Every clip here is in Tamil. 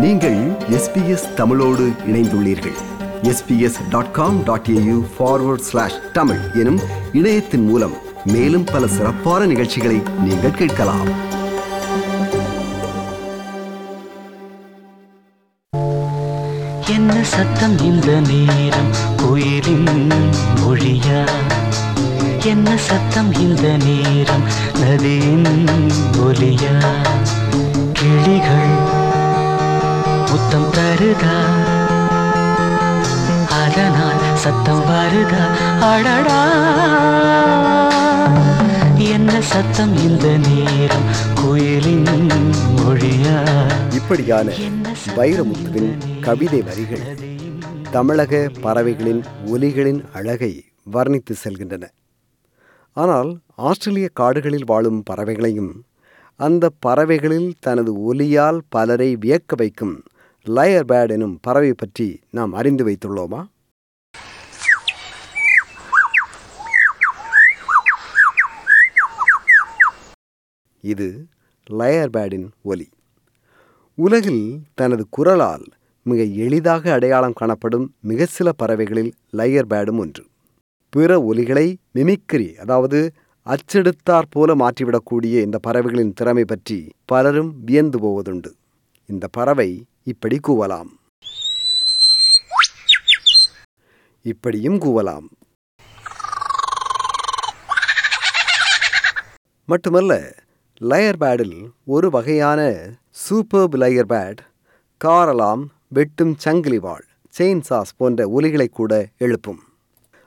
நீங்கள் எஸ்பிஎஸ் தமிழோடு இணைந்துள்ளீர்கள். SBS dot com dot AU forward slash Tamil எனும் இணையத்தின் மூலம் மேலும் பல சிறப்பான நிகழ்ச்சிகளை நீங்கள் கேட்கலாம். என்ன சத்தம் இந்த நேரம்? குயிலின் மொழியா? என்ன சத்தம் இந்த நேரம்? நதியின் ஒலியா? கிளிகள் முத்தம் தருதா அதனால் சத்தம் வருதா? அடடா! என்ன சத்தம் இந்த நேரம் குயிலின் மொழியா? இப்படியான வைரமுத்துவின் கவிதை வரிகள் தமிழக பறவைகளின் ஒலிகளின் அழகை வர்ணித்து செல்கின்றன. ஆனால் ஆஸ்திரேலிய காடுகளில் வாழும் பறவைகளையும் அந்த பறவைகளில் தனது ஒலியால் பலரை வியக்க வைக்கும் லயர் பேட் எனும் பறவை பற்றி நாம் அறிந்து வைத்துள்ளோமா? இது லயர் பேடின் ஒலி. உலகில் தனது குரலால் மிக எளிதாக அடையாளம் காணப்படும் மிக சில பறவைகளில் லயர் பேடும் ஒன்று. பிற ஒலிகளை மிமிக்ரி அதாவது அச்செடுத்தாற் போல மாற்றிவிடக்கூடிய இந்த பறவைகளின் திறமை பற்றி பலரும் வியந்து போவதுண்டு. இந்த பறவை இப்படி கூவலாம். இப்படியும் கூவலாம். மட்டுமல்ல லயர் பேடில் ஒரு வகையான சூப்பர்ப் லயர் பேட் காரலாம் வெட்டும் சங்கிலி வாழ் செயின் சாஸ் போன்ற ஒலிகளை கூட எழுப்பும்.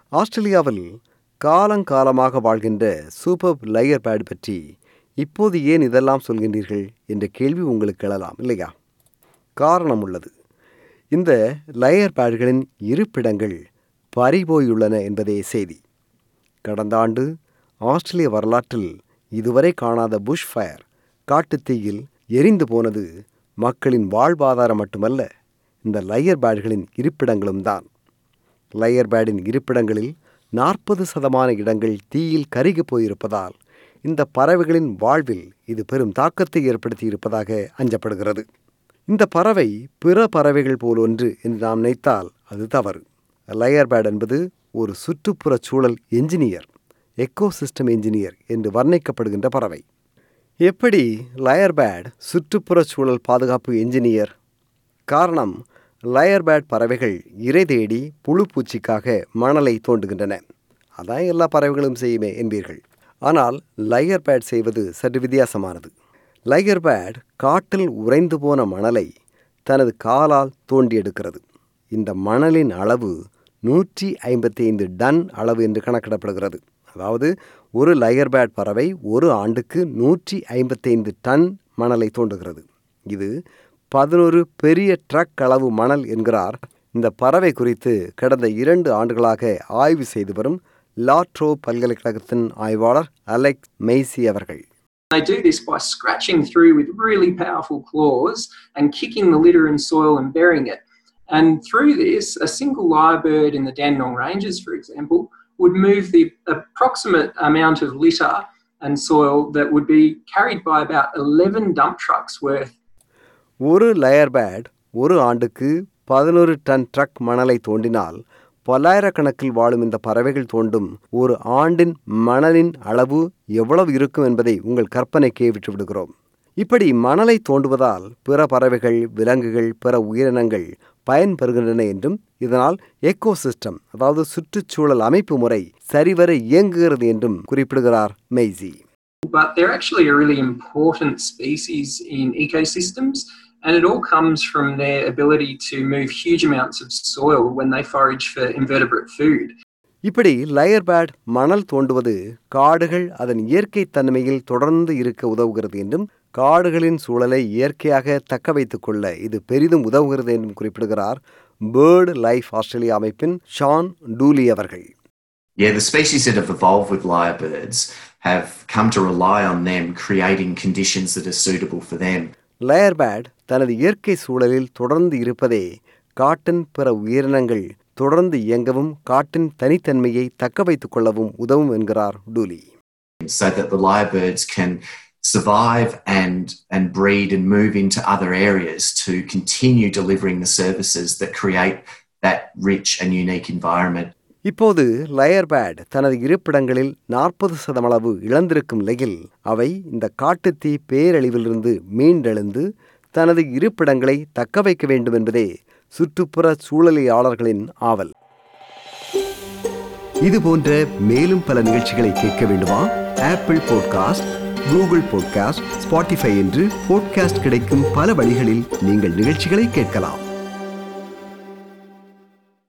ஆஸ்திரேலியாவில் காலங்காலமாக வாழ்கின்ற சூப்பர் லயர் பேட் பற்றி இப்போது ஏன் இதெல்லாம் சொல்கின்றீர்கள் என்ற கேள்வி உங்களுக்கு எழலாம் இல்லையா? காரணம் உள்ளது இந்த லயர் பேட்களின் இருப்பிடங்கள் பறிபோயுள்ளன என்பதே செய்தி. கடந்த ஆண்டு ஆஸ்திரேலிய வரலாற்றில் இதுவரை காணாத புஷ் ஃபயர் காட்டுத்தீயில் எரிந்து போனது மக்களின் வாழ்வாதாரம் மட்டுமல்ல இந்த லயர் பேட்களின் இருப்பிடங்களும் தான். லயர் பேடின் இருப்பிடங்களில் நாற்பது சதமான இடங்கள் தீயில் கருகி போயிருப்பதால் இந்த பறவைகளின் வாழ்வில் இது பெரும் தாக்கத்தை ஏற்படுத்தி இருப்பதாக அஞ்சப்படுகிறது. இந்த பறவை பிற பறவைகள் போல் ஒன்று என்று நாம் நினைத்தால் அது தவறு. லயர் பேட் என்பது ஒரு சுற்றுப்புற சூழல் என்ஜினியர் எக்கோசிஸ்டம் என்ஜினியர் என்று வர்ணிக்கப்படுகின்ற பறவை. எப்படி லயர் பேட் சுற்றுப்புற சூழல் பாதுகாப்பு என்ஜினியர்? காரணம் லயர் பேட் பறவைகள் இறை தேடி புழு பூச்சிக்காக மணலை தோண்டுகின்றன. அதான் எல்லா பறவைகளும் செய்யுமே என்பீர்கள். ஆனால் லயர் பேட் செய்வது சற்று வித்தியாசமானது. லைகர் பேட் காட்டில் உறைந்து போன மணலை தனது காலால் தோண்டி எடுக்கிறது இந்த மணலின் அளவு நூற்றி ஐம்பத்தி ஐந்து டன் அளவு என்று கணக்கிடப்படுகிறது. அதாவது ஒரு லைகர் பேட் பறவை ஒரு ஆண்டுக்கு நூற்றி ஐம்பத்தைந்து டன் மணலை தோண்டுகிறது. இது பதினொரு பெரிய ட்ரக் அளவு மணல் என்கிறார். இந்த பறவை குறித்து கடந்த இரண்டு ஆண்டுகளாக ஆய்வு செய்து வரும் லாட்ரோ பல்கலைக்கழகத்தின் ஆய்வாளர் அலெக்ஸ் மெய்சி அவர்கள். They do this by scratching through with really powerful claws and kicking the litter and soil and burying it. And through this, a single lyrebird in the Dandenong Ranges, for example, would move the approximate amount of litter and soil that would be carried by about 11 dump trucks worth. ஒரு லயர் பேட் ஒரு ஆண்டுக்கு பதினொரு டன் ட்ரக் மணலை தோண்டினால் பல்லாயிரக்கணக்கில் வாழும் இந்த பறவைகள் தோண்டும் ஒரு ஆண்டின் மணலின் அளவு எவ்வளவு இருக்கும் என்பதை உங்கள் கற்பனைக்கே விட்டு விடுகிறோம் இப்படி மணலை தோண்டுவதால் பிற பறவைகள் விலங்குகள் பிற உயிரினங்கள் பயன்பெறுகின்றன என்றும் இதனால் எக்கோசிஸ்டம் அதாவது சுற்றுச்சூழல் அமைப்பு முறை சரிவர இயங்குகிறது என்றும் குறிப்பிடுகிறார் Maisie But they're actually a really important species in ecosystems, and it all comes from their ability to move huge amounts of soil when they forage for invertebrate food. இப்படி லயர் பேட் மணல் தோண்டுவது காடுகள் அதன் இயற்கை தன்மையில் தொடர்ந்து இருக்க உதவுகிறது என்றும் காடுகளின் சூழலை இயற்கையாக தக்க வைத்துக் கொள்ள இது பெரிதும் உதவுகிறது என்றும் குறிப்பிடுகிறார் பேர்டு லைஃப் ஆஸ்திரேலியா அமைப்பின் ஷான் டூலி அவர்கள் Yeah, the species that have evolved with lyrebirds have come to rely on them creating conditions that are suitable for them. Lyrebird தனது இயற்கை சூழலில் தொடர்ந்து இருப்பதே காட்டின் பிற உயிரினங்கள் தொடர்ந்து இயங்கவும் காட்டின் தனித்தன்மையை தக்க வைத்துக் கொள்ளவும் உதவும் என்கிறார் Dooley So that the lyrebirds can survive and and breed and move into other areas to continue delivering the services that create that rich and unique environment. இப்போது லயர்பேட் தனது இருப்பிடங்களில் நாற்பது சதமளவு இழந்திருக்கும் நிலையில் அவை இந்த காட்டுத்தீ பேரழிவிலிருந்து மீண்டெழுந்து தனது இருப்பிடங்களை தக்க வைக்க வேண்டும் என்பதே சுற்றுப்புற சூழலியாளர்களின் ஆவல். இது போன்ற மேலும் பல நிகழ்ச்சிகளை கேட்க வேண்டுமா? Apple podcast Google podcast Spotify என்று பாட்காஸ்ட் கிடைக்கும் பல வழிகளில் நீங்கள் நிகழ்ச்சிகளை கேட்கலாம்.